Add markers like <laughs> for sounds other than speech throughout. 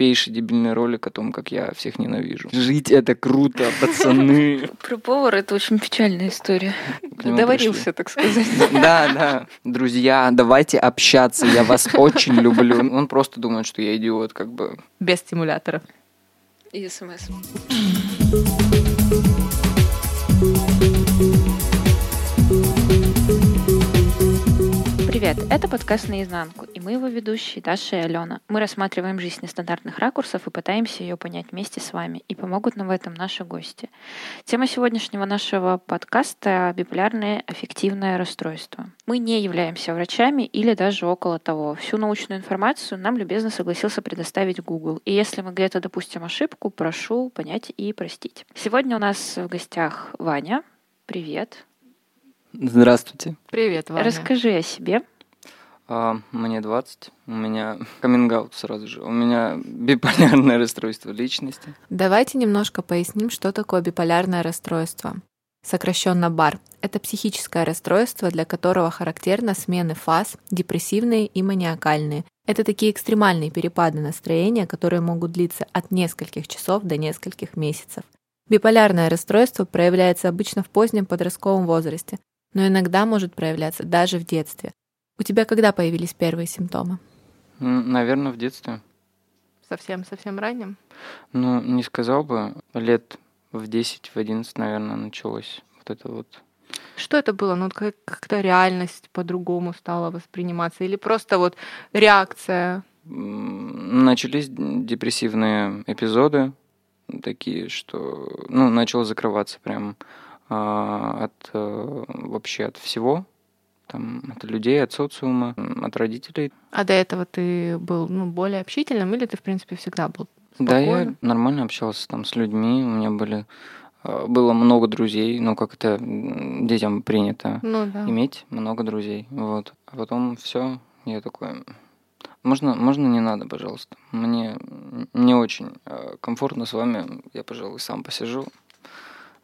тупейший дебильный ролик о том, как я всех ненавижу. Жить это круто, пацаны. Про повара это очень печальная история. Доварился, так сказать. <laughs> Да, да. Друзья, давайте общаться, я вас очень люблю. Он просто думает, что я идиот, как бы. Без стимуляторов. И смс. Привет, это подкаст «Наизнанку», и мы его ведущие Даша и Алена. Мы рассматриваем жизнь нестандартных ракурсов и пытаемся ее понять вместе с вами, и помогут нам в этом наши гости. Тема сегодняшнего нашего подкаста — биполярное аффективное расстройство. Мы не являемся врачами или даже около того. Всю научную информацию нам любезно согласился предоставить Google. И если мы где-то допустим ошибку, прошу понять и простить. Сегодня у нас в гостях Ваня. Привет. Здравствуйте. Привет, Ваня. Расскажи о себе. А, мне 20. У меня каминг сразу же. У меня биполярное расстройство личности. Давайте немножко поясним, что такое биполярное расстройство. Сокращенно БАР – это психическое расстройство, для которого характерны смены фаз, депрессивные и маниакальные. Это такие экстремальные перепады настроения, которые могут длиться от нескольких часов до нескольких месяцев. Биполярное расстройство проявляется обычно в позднем подростковом возрасте, но иногда может проявляться даже в детстве. У тебя когда появились первые симптомы? Наверное, в детстве. Совсем-совсем ранним? Ну, не сказал бы. Лет в 10, в 11, наверное, началось вот это вот. Что это было? Ну, как-то реальность по-другому стала восприниматься? Или просто вот реакция? Начались депрессивные эпизоды, такие, что, ну, начал закрываться прям от э, вообще от всего, там, от людей, от социума, от родителей. А до этого ты был ну, более общительным или ты, в принципе, всегда был спокойным? Да, я нормально общался там с людьми, у меня были а, было много друзей, ну, как это детям принято ну, да. иметь много друзей. Вот. А потом все, я такой, можно, можно не надо, пожалуйста. Мне не очень а, комфортно с вами, я, пожалуй, сам посижу.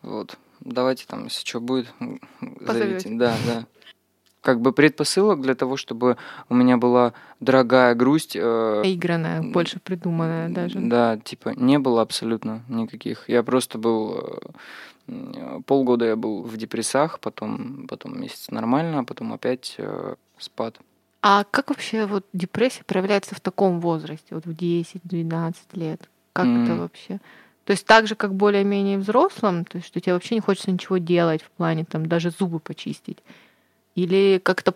Вот давайте там, если что будет, зовите. Да, да. Как бы предпосылок для того, чтобы у меня была дорогая грусть. Э, Игранная, больше придуманная даже. Да, типа не было абсолютно никаких. Я просто был э, полгода я был в депрессах, потом, потом месяц нормально, а потом опять э, спад. А как вообще вот депрессия проявляется в таком возрасте, вот в 10-12 лет? Как mm. это вообще? То есть так же, как более-менее взрослым, то есть что тебе вообще не хочется ничего делать в плане там даже зубы почистить. Или как-то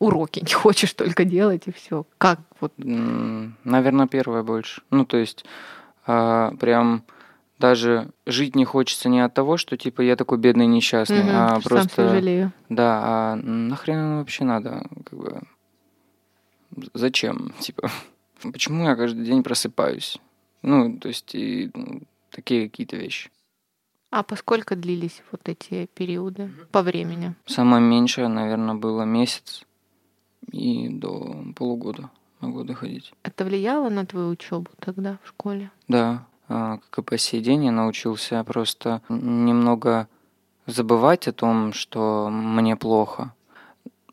уроки <laughs> не хочешь только делать и все. Как вот? Наверное, первое больше. Ну, то есть а, прям даже жить не хочется не от того, что типа я такой бедный несчастный, угу, а просто сам жалею. Да, а нахрен оно вообще надо, как бы зачем, <laughs> типа почему я каждый день просыпаюсь? Ну, то есть и такие какие-то вещи. А поскольку длились вот эти периоды по времени? Самое меньшее, наверное, было месяц и до полугода могу доходить. Это влияло на твою учебу тогда в школе? Да, а, как и по сей день я научился просто немного забывать о том, что мне плохо.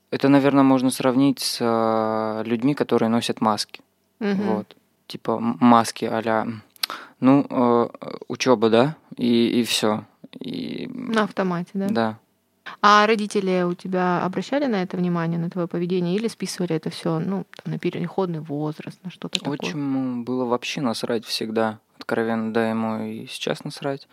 Это, наверное, можно сравнить с а, людьми, которые носят маски. Угу. Вот. Типа маски а ну, э, учеба, да, и, и все. И... На автомате, да? Да. А родители у тебя обращали на это внимание, на твое поведение, или списывали это все ну, там, на переходный возраст, на что-то такое? Отчиму было вообще насрать всегда, откровенно, да, ему и сейчас насрать.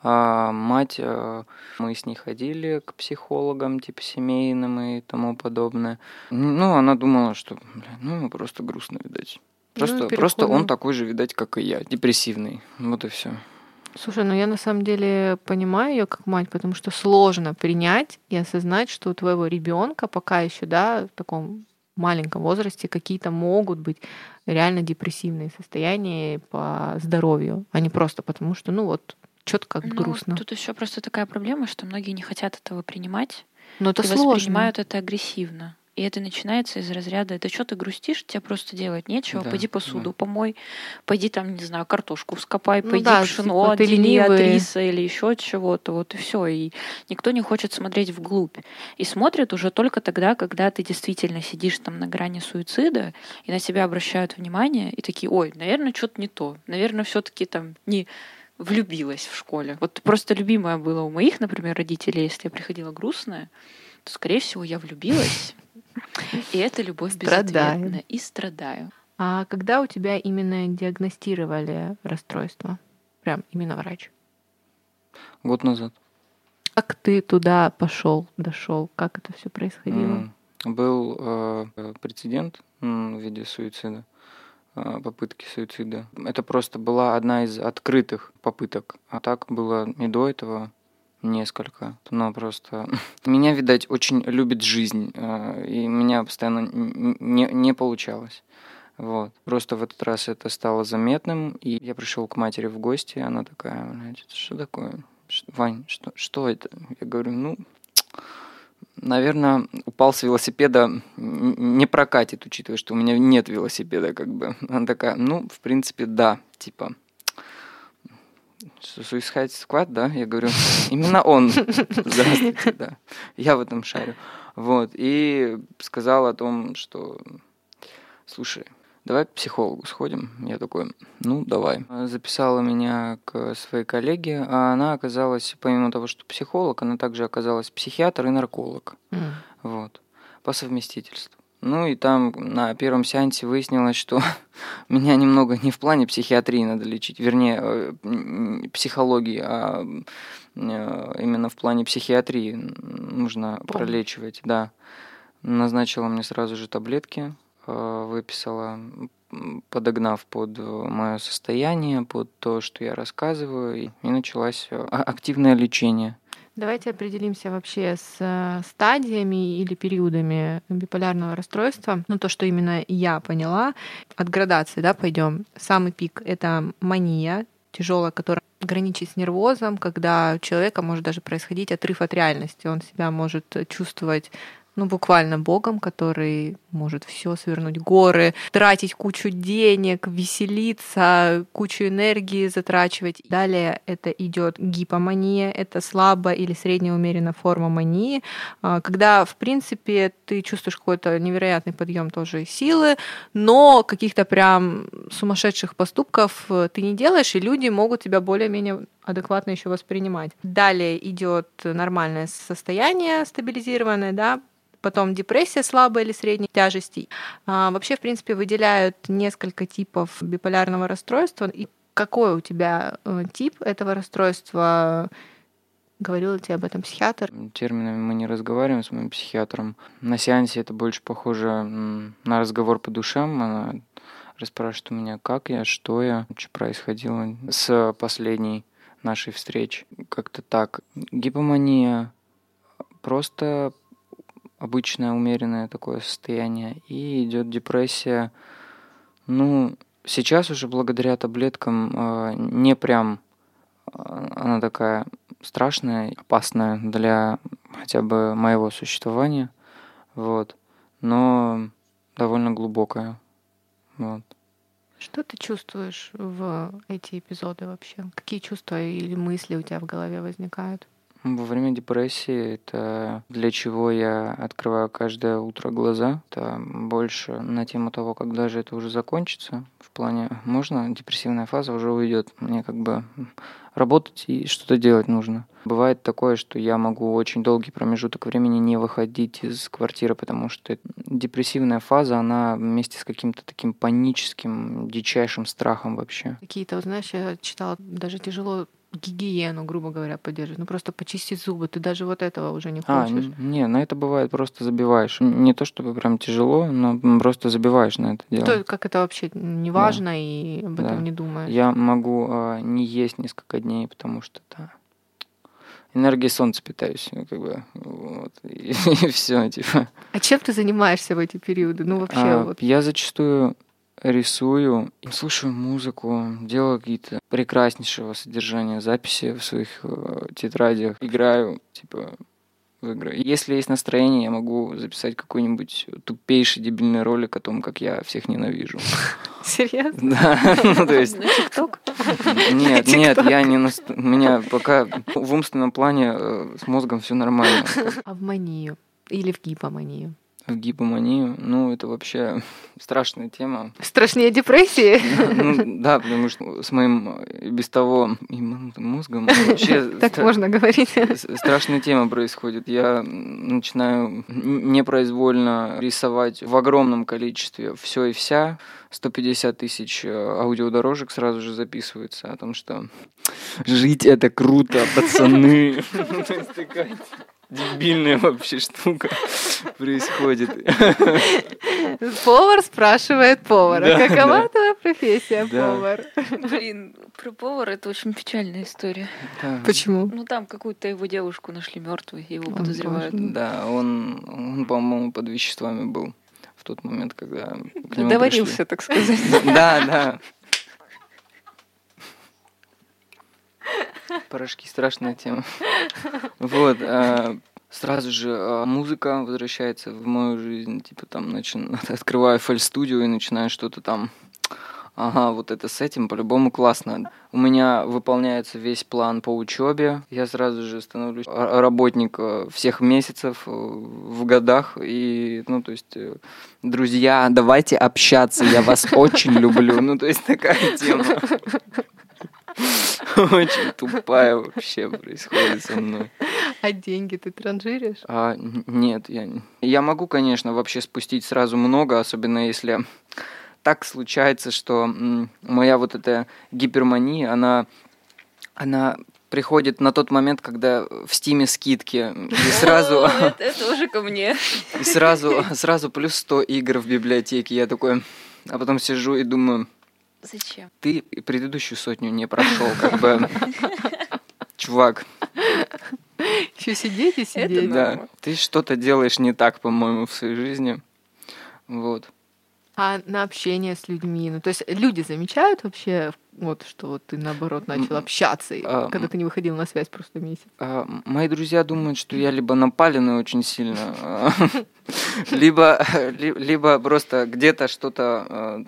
А мать, э, мы с ней ходили к психологам, типа семейным и тому подобное. Ну, она думала, что, бля, ну, просто грустно, видать. Просто, ну, просто он такой же, видать, как и я, депрессивный. Вот и все. Слушай, ну я на самом деле понимаю ее как мать, потому что сложно принять и осознать, что у твоего ребенка пока еще, да, в таком маленьком возрасте какие-то могут быть реально депрессивные состояния по здоровью, а не просто потому, что, ну вот, что-то как ну, грустно. Тут еще просто такая проблема, что многие не хотят этого принимать. Но это и сложно. воспринимают это агрессивно. И это начинается из разряда, это что ты грустишь, тебе просто делать нечего, Да, пойди посуду да. помой, пойди там, не знаю, картошку вскопай, Ну пойди да, пшено типа, отдели от ленивый. риса или еще от чего-то, вот и все. И никто не хочет смотреть вглубь. И смотрят уже только тогда, когда ты действительно сидишь там на грани суицида, и на тебя обращают внимание, и такие, ой, наверное, что-то не то. Наверное, все-таки там не влюбилась в школе. Вот просто любимое было у моих, например, родителей, если я приходила грустная, то, скорее всего, я влюбилась. И это любовь Страдаю. безответная. И страдаю. А когда у тебя именно диагностировали расстройство? Прям именно врач. Год назад. Как ты туда пошел, дошел? Как это все происходило? М, Был э, прецедент в виде суицида, э, попытки суицида. Это просто была одна из открытых попыток. А так было и до этого несколько. Но просто <laughs> меня, видать, очень любит жизнь, э, и меня постоянно не, не получалось. Вот. Просто в этот раз это стало заметным, и я пришел к матери в гости, и она такая, значит, что такое? Вань, что, что это? Я говорю, ну, наверное, упал с велосипеда, не прокатит, учитывая, что у меня нет велосипеда, как бы. Она такая, ну, в принципе, да, типа, Су- Suicide Squad, да? Я говорю, именно он. <laughs> Здравствуйте, да. Я в этом шарю. Вот. И сказал о том, что, слушай, давай к психологу сходим. Я такой, ну, давай. Записала меня к своей коллеге, а она оказалась, помимо того, что психолог, она также оказалась психиатр и нарколог. М. Вот. По совместительству. Ну и там на первом сеансе выяснилось, что <laughs> меня немного не в плане психиатрии надо лечить, вернее, э, психологии, а э, именно в плане психиатрии нужно пролечивать, да. Назначила мне сразу же таблетки, э, выписала, подогнав под мое состояние, под то, что я рассказываю, и, началось а- активное лечение. Давайте определимся вообще с э, стадиями или периодами биполярного расстройства. Ну, то, что именно я поняла. От градации, да, пойдем. Самый пик — это мания, тяжелая, которая граничит с нервозом, когда у человека может даже происходить отрыв от реальности. Он себя может чувствовать ну, буквально богом, который может все свернуть горы, тратить кучу денег, веселиться, кучу энергии затрачивать. Далее это идет гипомания, это слабая или средняя умеренная форма мании, а, когда, в принципе, ты чувствуешь какой-то невероятный подъем тоже силы, но каких-то прям сумасшедших поступков э, ты не делаешь, и люди могут тебя более-менее адекватно еще воспринимать. Далее идет нормальное состояние, стабилизированное, да, потом депрессия слабой или средней тяжести. А, вообще, в принципе, выделяют несколько типов биполярного расстройства. И какой у тебя э, тип этого расстройства? Говорил тебе об этом психиатр? терминами мы не разговариваем с моим психиатром. На сеансе это больше похоже на разговор по душам. Она расспрашивает у меня, как я, что я, что происходило с последней нашей встречи. Как-то так. Гипомания просто обычное умеренное такое состояние. И идет депрессия. Ну, сейчас уже благодаря таблеткам э, не прям э, она такая страшная, опасная для хотя бы моего существования, вот, но довольно глубокая, вот. Что ты чувствуешь в эти эпизоды вообще? Какие чувства или мысли у тебя в голове возникают? Во время депрессии это для чего я открываю каждое утро глаза. Это больше на тему того, когда же это уже закончится. В плане, можно, депрессивная фаза уже уйдет. Мне как бы работать и что-то делать нужно. Бывает такое, что я могу очень долгий промежуток времени не выходить из квартиры, потому что депрессивная фаза, она вместе с каким-то таким паническим, дичайшим страхом вообще. Какие-то, знаешь, я читала, даже тяжело гигиену, грубо говоря, поддерживать. Ну просто почистить зубы, ты даже вот этого уже не А, хочешь. н- не, на это бывает просто забиваешь. Не то чтобы прям тяжело, но просто забиваешь на это дело. То, как это вообще не важно и об этом Да. не думаешь. Я могу а, не есть несколько дней, потому что да, энергией солнца питаюсь, ну, как бы, вот, <laughs> и, все, типа. А чем ты занимаешься в эти периоды? Ну вообще А, вот. Я зачастую рисую, слушаю музыку, делаю какие-то прекраснейшего содержания записи в своих э, тетрадях, играю, типа, в игры. Если есть настроение, я могу записать какой-нибудь тупейший дебильный ролик о том, как я всех ненавижу. <laughs> Серьезно? Да, ну то есть... На ТикТок? <laughs> Нет, нет, я не... наст- У меня пока в умственном плане э, с мозгом все нормально. А в манию? Или в гипоманию? В гипоманию, ну, это вообще <laughs> страшная тема. Страшнее депрессии? <laughs> Ну, да, потому что с моим и без того мозгом вообще <laughs> Так можно говорить. страшная тема происходит. Я начинаю непроизвольно рисовать в огромном количестве все и вся. 150 тысяч э, аудиодорожек сразу же записывается о том, что жить это круто, пацаны. Дебильная вообще штука происходит. Повар спрашивает повара. Да, Какова да. твоя профессия, Да. повар? Блин, про повара это очень печальная история. Да. Почему? Ну там какую-то его девушку нашли мертвой, его О, подозревают. боже. Да, он, он, по-моему, под веществами был в тот момент, когда к нему Доварился, так сказать. пришли. Да, да. Порошки страшная тема. Вот. а, Сразу же а, музыка возвращается в мою жизнь. Типа там начи- <laughs> открываю FL-студию и начинаю что-то там. Ага, вот это с этим по-любому классно. У меня выполняется весь план по учебе. Я сразу же становлюсь работник э, всех месяцев э, в годах. И, ну, то есть, э, друзья, давайте общаться, я вас <laughs> очень люблю. Ну, то есть, такая тема. Очень тупая вообще происходит со мной. А деньги ты транжиришь? А, нет, я, я могу, конечно, вообще спустить сразу много, особенно если так случается, что моя вот эта гипермания, она, она приходит на тот момент, когда в стиме скидки, и <laughs> сразу, Это уже ко мне. и сразу, сразу плюс 100 игр в библиотеке. Я такой, а потом сижу и думаю, Зачем? ты предыдущую сотню не прошел, как бы, <laughs> чувак, Еще сидеть и сидеть. Да, ты что-то делаешь не так, по-моему, в своей жизни. Вот. А на общение с людьми, ну то есть люди замечают вообще, вот что вот ты наоборот начал общаться, и а, когда ты не выходил на связь просто месяц. А, Мои друзья думают, что я либо напаленный очень сильно, а, <laughs> либо, ли- либо просто где-то что-то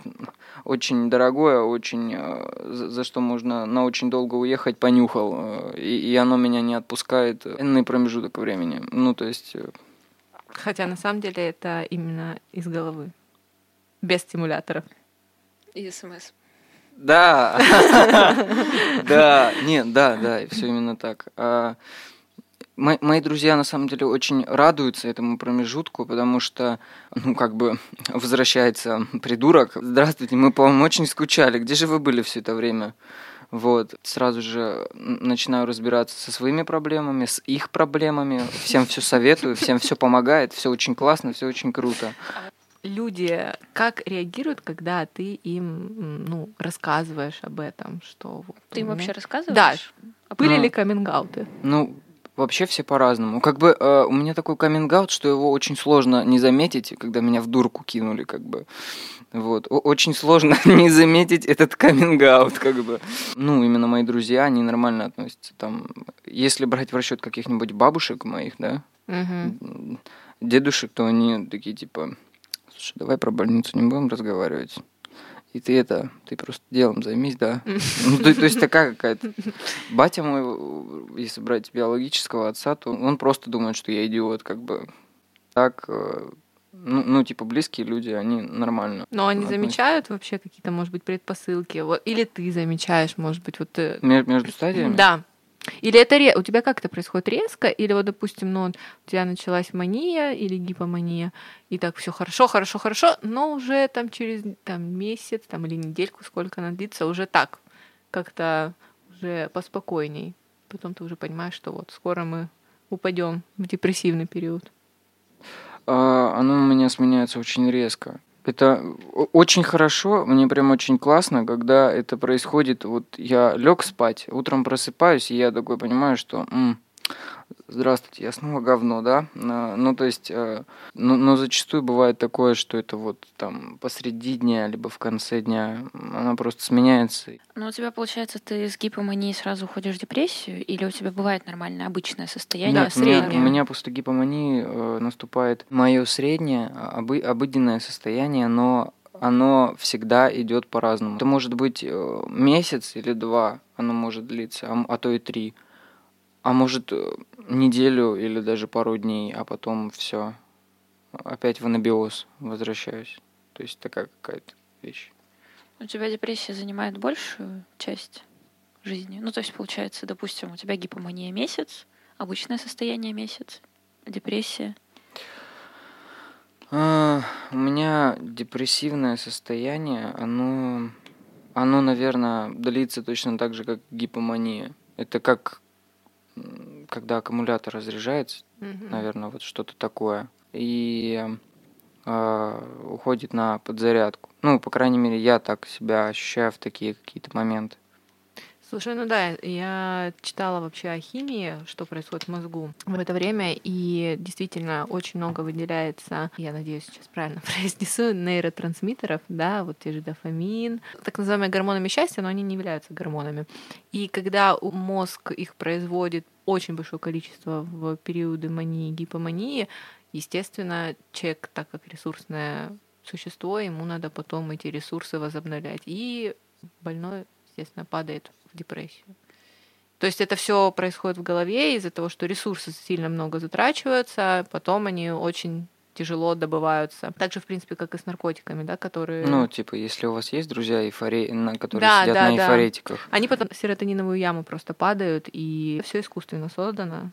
очень дорогое, очень за что можно на очень долго уехать, понюхал, и, и оно меня не отпускает энный промежуток времени. Ну, то есть, э, Хотя на самом деле это именно из головы. Без стимуляторов. И СМС. Да, <laughs> да, нет, да, да, все именно так. А, мо- Мои друзья на самом деле очень радуются этому промежутку, потому что, ну, как бы возвращается придурок. Здравствуйте, мы по вам очень скучали. Где же вы были все это время? Вот, сразу же начинаю разбираться со своими проблемами, с их проблемами. Всем все советую, всем все помогает, все очень классно, все очень круто. Люди как реагируют, когда ты им ну, рассказываешь об этом, что вот Ты им меня- вообще рассказываешь? Да. А Были Ну. ли каминг-ауты? Ну, вообще все по-разному. Как бы э, у меня такой каминг что его очень сложно не заметить, когда меня в дурку кинули, как бы. Вот. Очень сложно <laughs> не заметить этот каминг как бы. Ну, именно мои друзья, они нормально относятся. Там, если брать в расчет каких-нибудь бабушек моих, да, дедушек, то они такие типа, слушай, давай про больницу не будем разговаривать. И ты это, ты просто делом займись, да. <laughs> Ну, то, то есть такая какая-то... Батя мой, если брать биологического отца, то он просто думает, что я идиот, как бы. Так, э, ну, ну, типа, близкие люди, они нормально. Но они относятся. замечают вообще какие-то, может быть, предпосылки? Вот, или ты замечаешь, может быть, вот... э, Между стадиями? Да. Или это ре- у тебя как это происходит резко, или вот, допустим, ну, у тебя началась мания или гипомания, и так все хорошо, хорошо, хорошо, но уже там через там, месяц там, или недельку, сколько она длится, уже так, как-то уже поспокойней. Потом ты уже понимаешь, что вот скоро мы упадем в депрессивный период. А, оно у меня сменяется очень резко. Это очень хорошо, мне прям очень классно, когда это происходит. Вот я лег спать, утром просыпаюсь, и я такой понимаю, что м, Здравствуйте, я снова говно, да? А, ну, то есть, э, ну, но зачастую бывает такое, что это вот там посреди дня, либо в конце дня, она просто сменяется. Ну, у тебя, получается, ты с гипоманией сразу уходишь в депрессию, или у тебя бывает нормальное обычное состояние? Нет, среднее. У меня, у меня после гипомании э, наступает мое среднее, обы, обыденное состояние, но оно всегда идет по-разному. Это может быть э, месяц или два, оно может длиться, а, а то и три а может неделю или даже пару дней, а потом все, опять в анабиоз возвращаюсь. То есть такая какая-то вещь. У тебя депрессия занимает большую часть жизни? Ну, то есть, получается, допустим, у тебя гипомания месяц, обычное состояние месяц, депрессия. А, у меня депрессивное состояние, оно, оно, наверное, длится точно так же, как гипомания. Это как когда аккумулятор разряжается, угу. наверное, вот что-то такое, и э, уходит на подзарядку. Ну, по крайней мере, я так себя ощущаю в такие какие-то моменты. Слушай, ну да, я читала вообще о химии, что происходит в мозгу в это время, и действительно очень много выделяется, я надеюсь, сейчас правильно <laughs> произнесу, нейротрансмиттеров, да, вот те же дофамин, так называемые гормонами счастья, но они не являются гормонами. И когда мозг их производит очень большое количество в периоды мании, гипомании, естественно, человек, так как ресурсное существо, ему надо потом эти ресурсы возобновлять. И больной, естественно, падает в депрессию. То есть это все происходит в голове из-за того, что ресурсы сильно много затрачиваются, потом они очень тяжело добываются. Так же, в принципе, как и с наркотиками, да, которые... Ну, типа, если у вас есть друзья, эйфоре... которые да, сидят да, на эйфоретиках. Да. Они потом в серотониновую яму просто падают, и все искусственно создано.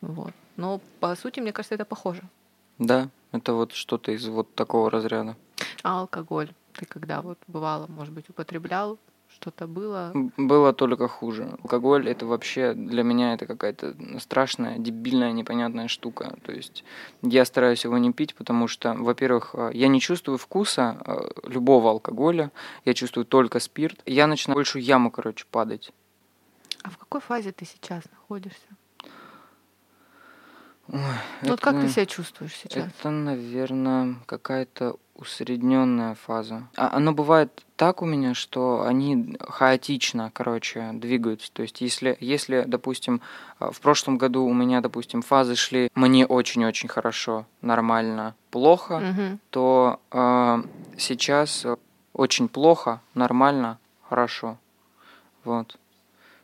Вот. Но, по сути, мне кажется, это похоже. Да, это вот что-то из вот такого разряда. А алкоголь? Ты когда вот бывало, может быть, употреблял что-то было? Было только хуже. Алкоголь это вообще для меня это какая-то страшная, дебильная, непонятная штука. То есть я стараюсь его не пить, потому что, во-первых, э, я не чувствую вкуса э, любого алкоголя, я чувствую только спирт. Я начинаю большую яму, короче, падать. А в какой фазе ты сейчас находишься? Ой, ну, вот как ты себя чувствуешь сейчас? Это, наверное, какая-то усредненная фаза. А оно бывает так у меня, что они хаотично, короче, двигаются. То есть, если, если, допустим, а, в прошлом году у меня, допустим, фазы шли мне очень-очень хорошо, нормально, плохо, угу. то э, сейчас очень плохо, нормально, хорошо. Вот.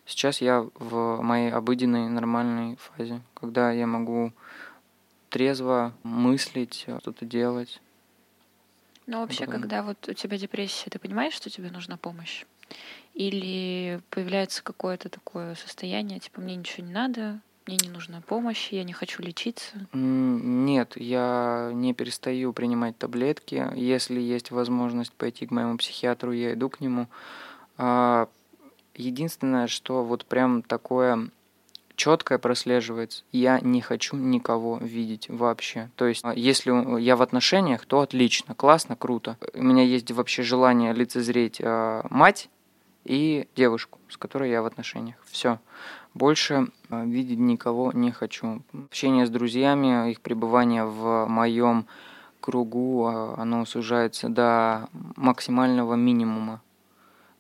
Сейчас я в моей обыденной нормальной фазе, когда я могу трезво мыслить, что-то делать. Ну, вообще, Потом... когда вот у тебя депрессия, ты понимаешь, что тебе нужна помощь? Или появляется какое-то такое состояние, типа, мне ничего не надо, мне не нужна помощь, я не хочу лечиться? Нет, я не перестаю принимать таблетки. Если есть возможность пойти к моему психиатру, я иду к нему. А, Единственное, что вот прям такое четкое прослеживается. Я не хочу никого видеть вообще. То есть, а, если я в отношениях, то отлично, классно, круто. У меня есть вообще желание лицезреть э, мать и девушку, с которой я в отношениях. Все. Больше э, видеть никого не хочу. Общение с друзьями, их пребывание в моем кругу, оно сужается до максимального минимума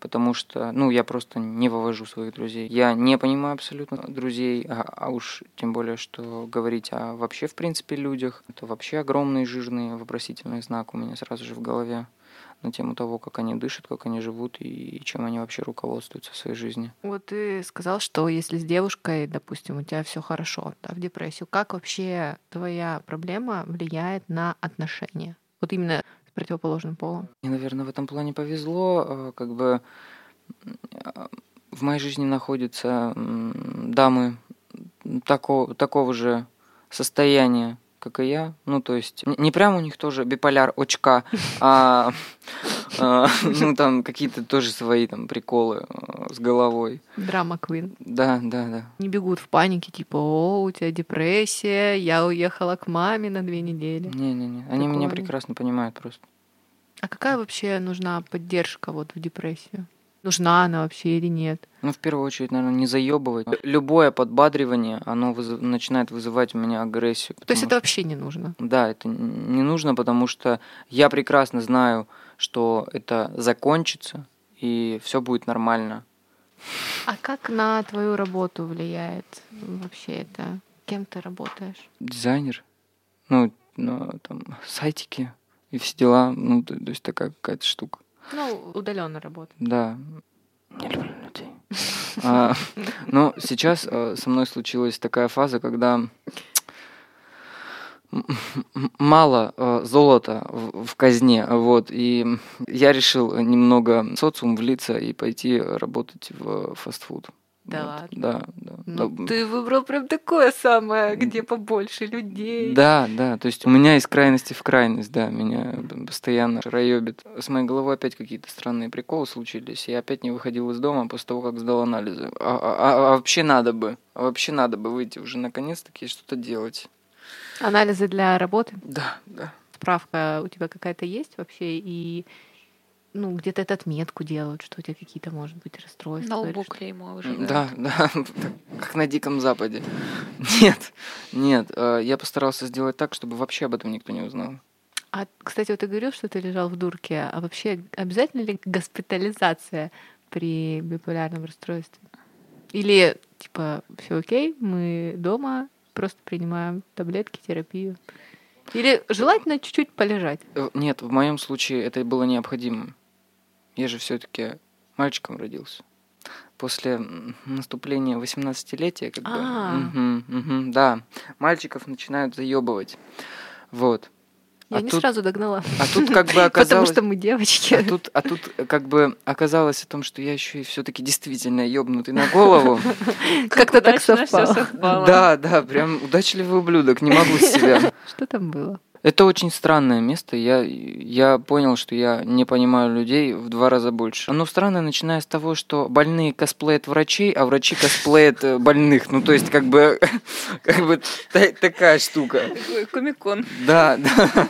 потому что, ну, я просто не вывожу своих друзей. Я не понимаю абсолютно друзей, а, а уж тем более, что говорить о вообще, в принципе, людях. Это вообще огромный жирный вопросительный знак у меня сразу же в голове на тему того, как они дышат, как они живут и чем они вообще руководствуются в своей жизни. Вот ты сказал, что если с девушкой, допустим, у тебя все хорошо, да, в депрессию, как вообще твоя проблема влияет на отношения? Вот именно противоположным полом. Мне, наверное, в этом плане повезло. Э, как бы в моей жизни находятся дамы такого, такого же состояния, как и я. Ну, то есть, не прям у них тоже биполяр очка, а <laughs> ну, там какие-то тоже свои там приколы э, с головой. Драма Квин. Да, да, да. Не бегут в панике, типа, о, у тебя депрессия, я уехала к маме на две недели. Не-не-не, они меня прекрасно понимают просто. А какая вообще нужна поддержка вот в депрессию? нужна она вообще или нет. Ну, в первую очередь, наверное, не заебывать. Любое подбадривание, оно вызыв- начинает вызывать у меня агрессию. То есть потому это вообще не нужно. Да, это не нужно, потому что я прекрасно знаю, что это закончится, и все будет нормально. А как на твою работу влияет вообще это? Кем ты работаешь? Дизайнер, ну, ну, там, сайтики и все дела, ну, то, то есть такая какая-то штука. Ну, удаленно работа. Да, не люблю людей. <laughs> А, но сейчас а, со мной случилась такая фаза, когда мало а, золота в, в казне, вот, и я решил немного в социум влиться и пойти работать в фастфуд. Да Вот, ладно? Да, да. Ну, Да, ты выбрал прям такое самое, где побольше людей. Да, да, то есть у меня из крайности в крайность, да, меня постоянно раебит. С моей головой опять какие-то странные приколы случились, я опять не выходил из дома после того, как сдал анализы. А, а- а- а вообще надо бы, а вообще надо бы выйти уже наконец-таки что-то делать. Анализы для работы. Да, да. Справка у тебя какая-то есть вообще? И ну, где-то эту отметку делают, что у тебя какие-то, может быть, расстройства. На лбу клеймо уже. Да, да, <laughs> как на Диком Западе. <laughs> Нет, нет, э, я постарался сделать так, чтобы вообще об этом никто не узнал. А, кстати, вот ты говорил, что ты лежал в дурке. А вообще обязательно ли госпитализация при биполярном расстройстве? Или, типа, все окей, мы дома просто принимаем таблетки, терапию? Или желательно чуть-чуть полежать? Э, Нет, в моем случае это было необходимо. Я же все-таки мальчиком родился. После наступления 18-летия, как бы. Мгм, мгм, да, мальчиков начинают заебывать. Вот. Я А не тут- сразу догнала. А тут как бы <laughs> Потому оказалось... что мы девочки. А тут, а тут э, как бы оказалось о том, что я еще и все-таки действительно ёбнутый на голову. <laughs> Как-то так совпало. Да, да, прям удачливый ублюдок, не могу с себя. <laughs> Что там было? Это очень странное место. Я, я понял, что я не понимаю людей в два раза больше. Оно странное, начиная с того, что больные косплеят врачей, а врачи косплеят э, больных. Ну, то есть, как бы, <laughs> как бы та- такая штука. Комикон. Да, да.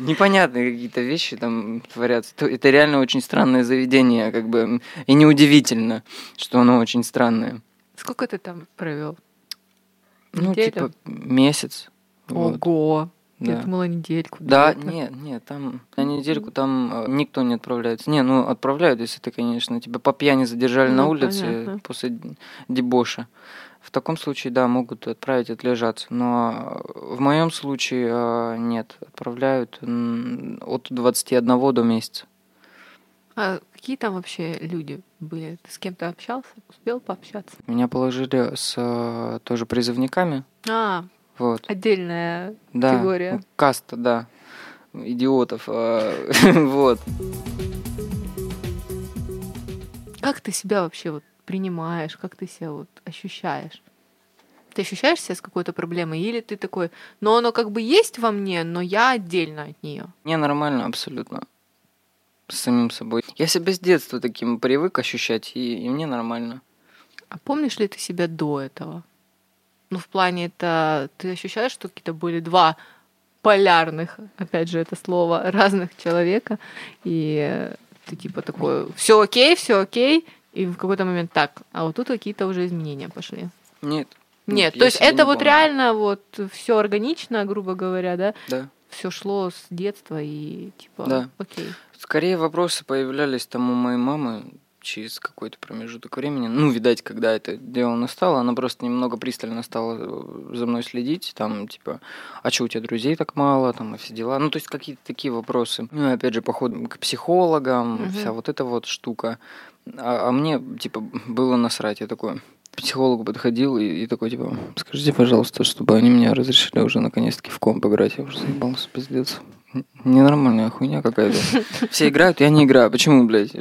Непонятные какие-то вещи там творятся. То- Это реально очень странное заведение, как бы. И неудивительно, что оно очень странное. Сколько ты там провел? Ну, Неделю? типа, месяц. Вот, Ого! Я да. думала недельку. Да, нет, нет, там на недельку там э, никто не отправляется. Не, ну отправляют, если ты, конечно, тебя по пьяни задержали на Ну, улице понятно. после дебоша. В таком случае, да, могут отправить отлежаться. Но э, в моем случае э, нет, отправляют от 21 до месяца. А какие там вообще люди были? Ты с кем-то общался? Успел пообщаться? Меня положили с тоже призывниками. А, Вот. отдельная Да, категория. ну, каста, да. Идиотов. э, <laughs> Вот. Как ты себя вообще вот принимаешь? Как ты себя вот ощущаешь? Ты ощущаешь себя с какой-то проблемой? Или ты такой, но оно как бы есть во мне, но я отдельно от нее? Не, нормально абсолютно. С самим собой. Я себя с детства таким привык ощущать, и, и мне нормально. А помнишь ли ты себя до этого? Ну, в плане это ты ощущаешь, что какие-то были два полярных, опять же, это слово, <laughs> разных человека, и ты типа такой, все окей, все окей, и в какой-то момент так, а вот тут какие-то уже изменения пошли. Нет. Нет, то есть это вот помню. реально вот все органично, грубо говоря, да, Да. все шло с детства и типа, Да. окей. Скорее вопросы появлялись там у моей мамы через какой-то промежуток времени. Ну, видать, когда это дело настало, она просто немного пристально стала э, за мной следить. Там, типа, а что у тебя друзей так мало, там, и все дела. Ну, то есть какие-то такие вопросы. Ну, опять же, поход к психологам, Мгм. вся вот эта вот штука. А, а мне, типа, было насрать. Я такой психологу подходил и, и такой, типа, скажите, пожалуйста, чтобы они мне разрешили уже наконец-таки в комп играть. Я уже заебался, пиздец. Ненормальная хуйня какая-то. Все играют, я не играю. Почему, блядь?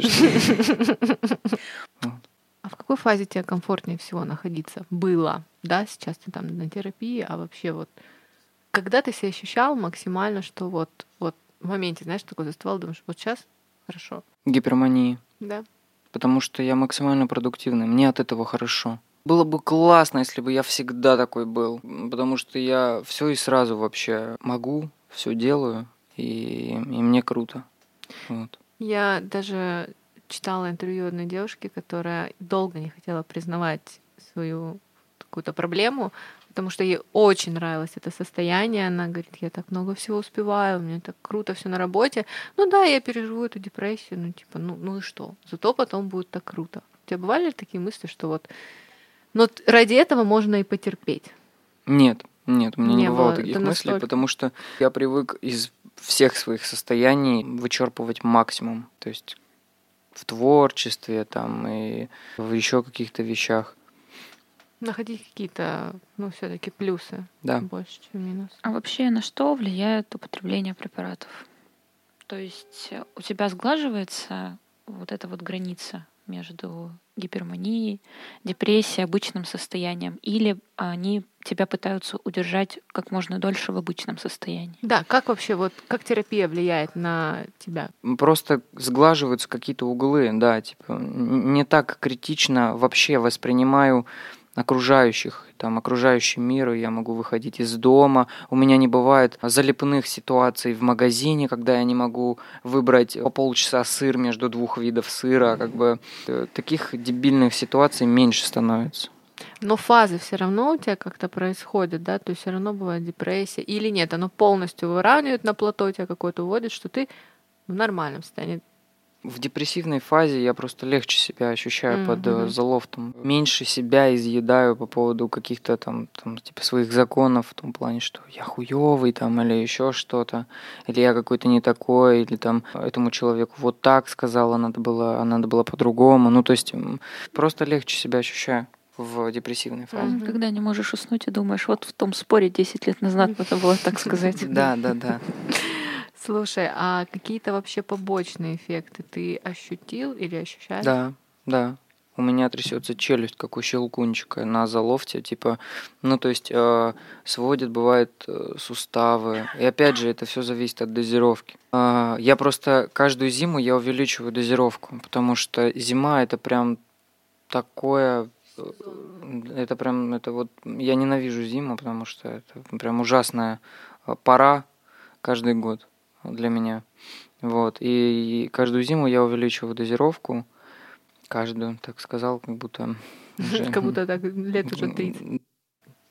А в какой фазе тебе комфортнее всего находиться? Было, да, сейчас ты там на терапии, а вообще вот когда ты себя ощущал максимально, что вот, вот в моменте, знаешь, такой заставал, думаешь, вот сейчас хорошо, Гипермании. да? Потому что я максимально продуктивный. Мне от этого хорошо. Было бы классно, если бы я всегда такой был. Потому что я все и сразу вообще могу, все делаю, и, и мне круто. Вот. Я даже читала интервью одной девушки, которая долго не хотела признавать свою какую-то проблему, потому что ей очень нравилось это состояние. Она говорит, я так много всего успеваю, у меня так круто все на работе. Ну да, я переживу эту депрессию, ну типа, ну, ну и что? Зато потом будет так круто. У тебя бывали такие мысли, что вот но ради этого можно и потерпеть? Нет, нет, у меня не, не бывало таких мыслей, настолько... потому что я привык из всех своих состояний вычерпывать максимум. То есть в творчестве там и в еще каких-то вещах находить какие-то, ну, все-таки плюсы да. больше, чем минус. А вообще на что влияет употребление препаратов? То есть у тебя сглаживается вот эта вот граница между гиперманией, депрессией, обычным состоянием, или они тебя пытаются удержать как можно дольше в обычном состоянии. Да, как вообще вот как терапия влияет на тебя? Просто сглаживаются какие-то углы, да, типа не так критично вообще воспринимаю окружающих, там, окружающий мир, я могу выходить из дома. У меня не бывает залипных ситуаций в магазине, когда я не могу выбрать по полчаса сыр между двух видов сыра. Как бы э, таких дебильных ситуаций меньше становится. Но фазы все равно у тебя как-то происходят, да, то есть все равно бывает депрессия или нет, оно полностью выравнивает на плато, тебя какой-то уводит, что ты в нормальном состоянии в депрессивной фазе я просто легче себя ощущаю mm-hmm. под э, залофтом. Меньше себя изъедаю по поводу каких-то там, там, типа, своих законов в том плане, что я хуёвый там или еще что-то, или я какой-то не такой, или там этому человеку вот так сказала, надо было, а надо было по-другому. Ну, то есть просто легче себя ощущаю в депрессивной фазе. Mm-hmm. Когда не можешь уснуть и думаешь, вот в том споре 10 лет назад надо было так сказать. Да, да, да. Слушай, а какие-то вообще побочные эффекты ты ощутил или ощущаешь? Да, да. У меня трясется челюсть, как у щелкунчика на залофте, типа, ну то есть э, сводит, бывает, э, суставы. И опять же, это все зависит от дозировки. Э, я просто каждую зиму я увеличиваю дозировку, потому что зима это прям такое э, это прям, это вот, я ненавижу зиму, потому что это прям ужасная э, пора каждый год для меня. Вот. И каждую зиму я увеличиваю дозировку. Каждую, так сказал, как будто... Как будто так лет уже <laughs> 30.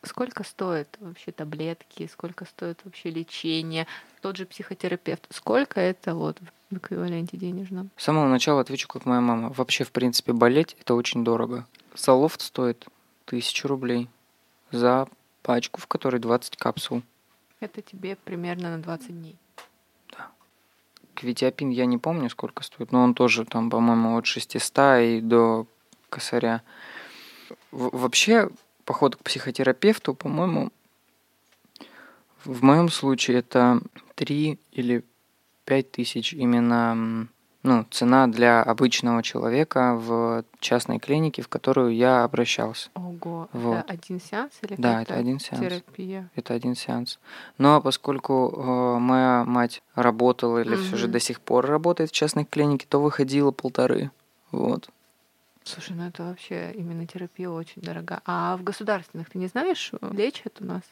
Сколько стоит вообще таблетки, сколько стоит вообще лечение, тот же психотерапевт, сколько это вот в эквиваленте денежном? С самого начала отвечу, как моя мама. Вообще, в принципе, болеть это очень дорого. Солофт стоит тысячу рублей за пачку, в которой 20 капсул. Это тебе примерно на 20 дней. Квитиапин я не помню, сколько стоит, но он тоже там, по-моему, от 600 и до косаря. В- вообще, поход к психотерапевту, по-моему, в моем случае это 3 или 5 тысяч именно ну, цена для обычного человека в частной клинике, в которую я обращался. Ого, вот. это один сеанс или Да, это один сеанс. Терапия. Это один сеанс. Но поскольку э, моя мать работала или mm-hmm. все же до сих пор работает в частной клинике, то выходила полторы. Вот. Слушай, ну это вообще именно терапия очень дорога. А в государственных ты не знаешь, лечат у нас,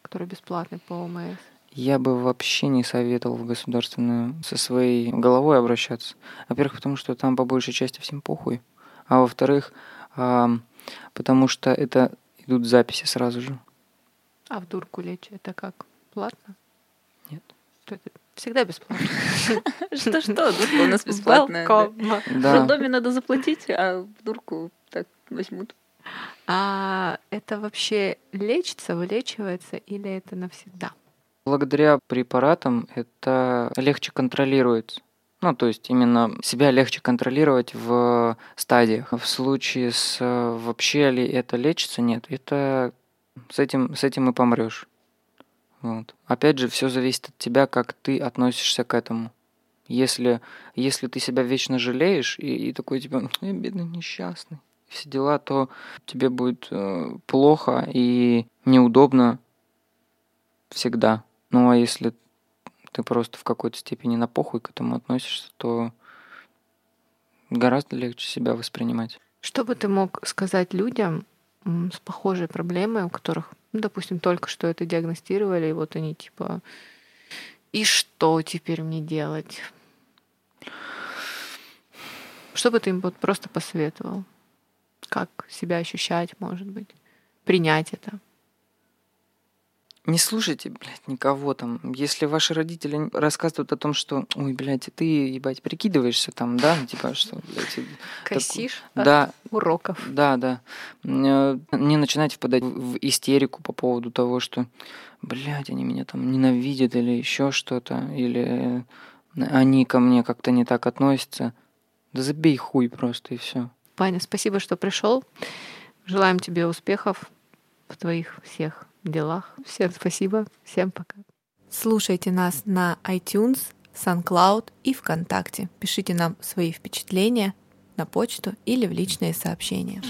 которые бесплатные по ОМС? Я бы вообще не советовал в государственную со своей головой обращаться. Во-первых, потому что там по большей части всем похуй. А во-вторых, потому что это идут записи сразу же. А в дурку лечь это как? Платно? Нет. Это всегда бесплатно. <laughs> Что-что? Дурка у нас бесплатная. В роддоме надо заплатить, а в дурку так возьмут. А это вообще лечится, вылечивается или это навсегда? Благодаря препаратам это легче контролируется. Ну, то есть именно себя легче контролировать в стадиях. В случае с вообще ли это лечится, нет. Это с этим, с этим и помрешь. Вот. Опять же, все зависит от тебя, как ты относишься к этому. Если, если ты себя вечно жалеешь и, и такой типа, я бедный несчастный, все дела, то тебе будет э, плохо и неудобно всегда. Ну а если ты просто в какой-то степени на похуй к этому относишься, то гораздо легче себя воспринимать. Что бы ты мог сказать людям с похожей проблемой, у которых, ну, допустим, только что это диагностировали, и вот они типа, и что теперь мне делать? Что бы ты им вот просто посоветовал? Как себя ощущать, может быть? Принять это? Не слушайте, блядь, никого там. Если ваши родители рассказывают о том, что, ой, блядь, ты, ебать, прикидываешься там, да, типа, что, блядь, Косишь так, да, уроков. Да, да. Э, не начинайте впадать в истерику по поводу того, что, блядь, они меня там ненавидят или еще что-то, или они ко мне как-то не так относятся. Да забей хуй просто и все. Паня, спасибо, что пришел. Желаем тебе успехов в твоих всех делах. Всем спасибо. Всем пока. Слушайте нас на iTunes, SoundCloud и ВКонтакте. Пишите нам свои впечатления на почту или в личные сообщения.